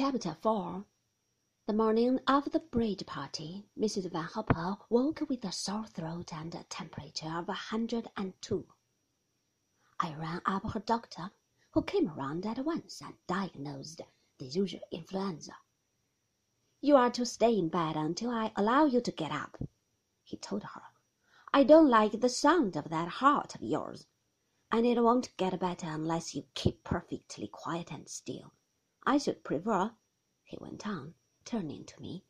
Chapter 4 The morning of the bridge party, Mrs. Van Hopper woke with a sore throat and a temperature of a hundred and two. I rang up her doctor, who came around at once and diagnosed the usual influenza. You are to stay in bed until I allow you to get up, he told her. I don't like the sound of that heart of yours, and it won't get better unless you keep perfectly quiet and still. I should prefer, he went on, turning to me,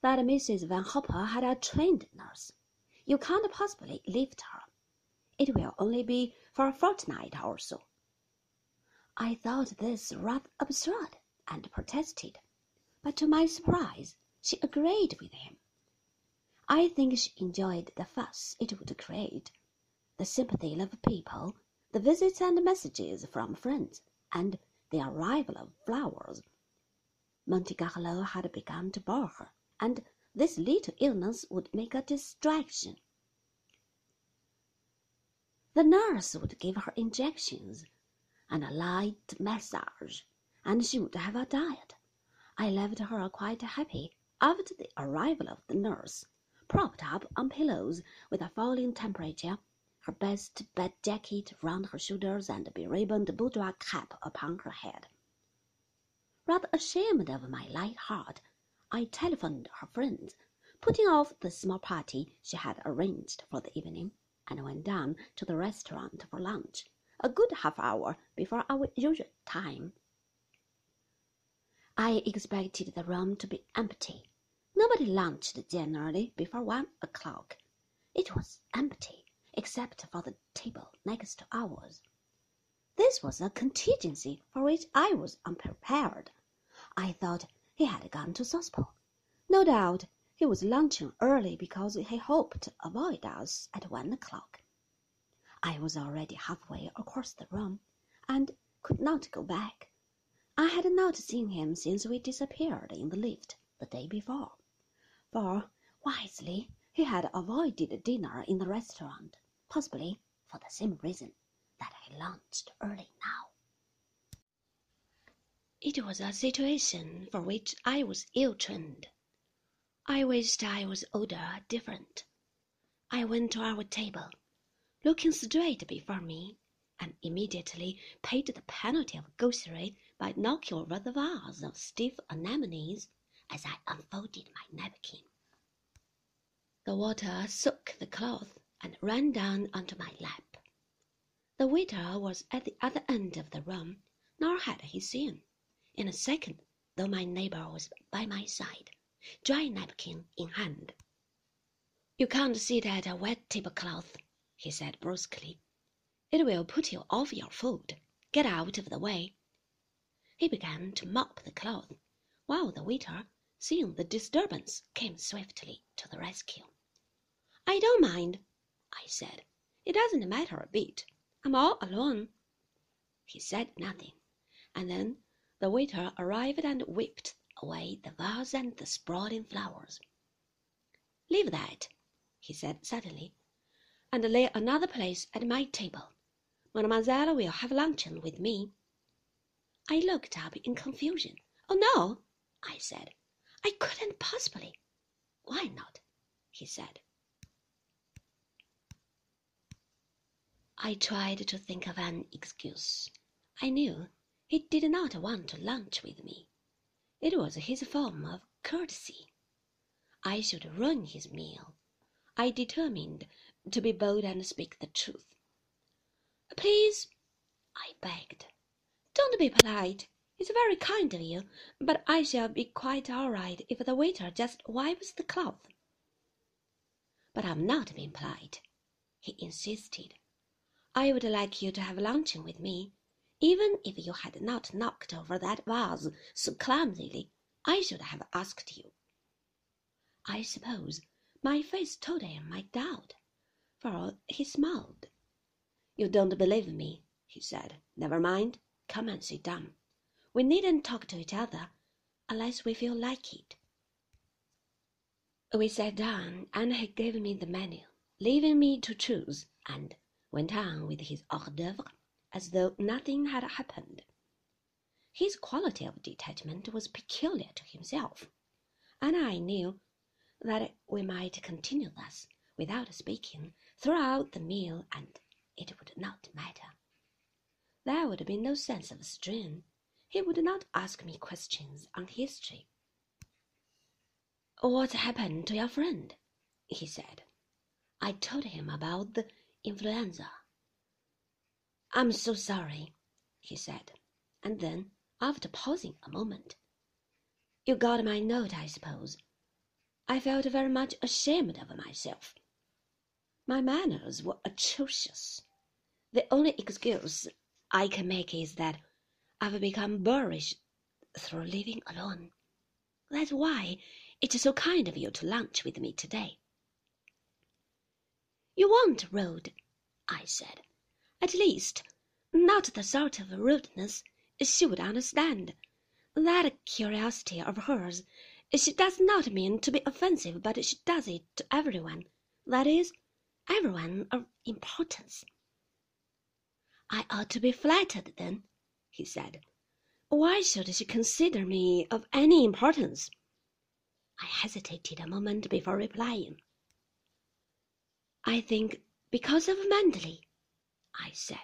that Mrs. Van Hopper had a trained nurse. You can't possibly lift her. It will only be for a fortnight or so. I thought this rather absurd and protested, but to my surprise she agreed with him. I think she enjoyed the fuss it would create, the sympathy of people, the visits and messages from friends, and the arrival of flowers. Monte Carlo had begun to bore her, and this little illness would make a distraction. The nurse would give her injections and a light massage, and she would have a diet. I left her quite happy after the arrival of the nurse, propped up on pillows with a falling temperature her best bed jacket round her shoulders and a beribboned boudoir cap upon her head. Rather ashamed of my light heart, I telephoned her friends, putting off the small party she had arranged for the evening, and went down to the restaurant for lunch, a good half hour before our usual time. I expected the room to be empty. Nobody lunched generally before one o'clock. It was empty except for the table next to ours. This was a contingency for which I was unprepared. I thought he had gone to Sospel. No doubt he was lunching early because he hoped to avoid us at one o'clock. I was already halfway across the room and could not go back. I had not seen him since we disappeared in the lift the day before, for wisely he had avoided dinner in the restaurant possibly for the same reason that I launched early now. It was a situation for which I was ill trained. I wished I was older, different. I went to our table, looking straight before me, and immediately paid the penalty of gaucherie by knocking over the vase of stiff anemones as I unfolded my napkin. The water soaked the cloth and ran down onto my lap. The waiter was at the other end of the room, nor had he seen. In a second, though my neighbor was by my side, dry napkin in hand. You can't sit at a wet tablecloth, he said brusquely. It will put you off your food. Get out of the way. He began to mop the cloth, while the waiter, seeing the disturbance, came swiftly to the rescue. I don't mind, I said. It doesn't matter a bit. I'm all alone. He said nothing, and then the waiter arrived and whipped away the vase and the sprouting flowers. Leave that, he said suddenly, and lay another place at my table. Mademoiselle will have luncheon with me. I looked up in confusion. Oh, no, I said. I couldn't possibly. Why not? he said. I tried to think of an excuse. I knew he did not want to lunch with me. It was his form of courtesy. I should ruin his meal. I determined to be bold and speak the truth. Please, I begged, don't be polite. It's very kind of you, but I shall be quite all right if the waiter just wipes the cloth. But I'm not being polite, he insisted. I would like you to have luncheon with me. Even if you had not knocked over that vase so clumsily, I should have asked you. I suppose my face told him my doubt, for he smiled. You don't believe me, he said. Never mind. Come and sit down. We needn't talk to each other unless we feel like it. We sat down, and he gave me the menu, leaving me to choose, and went on with his hors d'oeuvre as though nothing had happened. His quality of detachment was peculiar to himself, and I knew that we might continue thus, without speaking, throughout the meal, and it would not matter. There would be no sense of strain. He would not ask me questions on history. What happened to your friend? he said. I told him about the influenza. I'm so sorry, he said, and then, after pausing a moment, You got my note, I suppose. I felt very much ashamed of myself. My manners were atrocious. The only excuse I can make is that I've become boorish through living alone. That's why it's so kind of you to lunch with me today. You weren't rude, I said. At least, not the sort of rudeness she would understand. That curiosity of hers, she does not mean to be offensive, but she does it to everyone. That is, everyone of importance. I ought to be flattered, then, he said. Why should she consider me of any importance? I hesitated a moment before replying. I think because of Manderley, I said.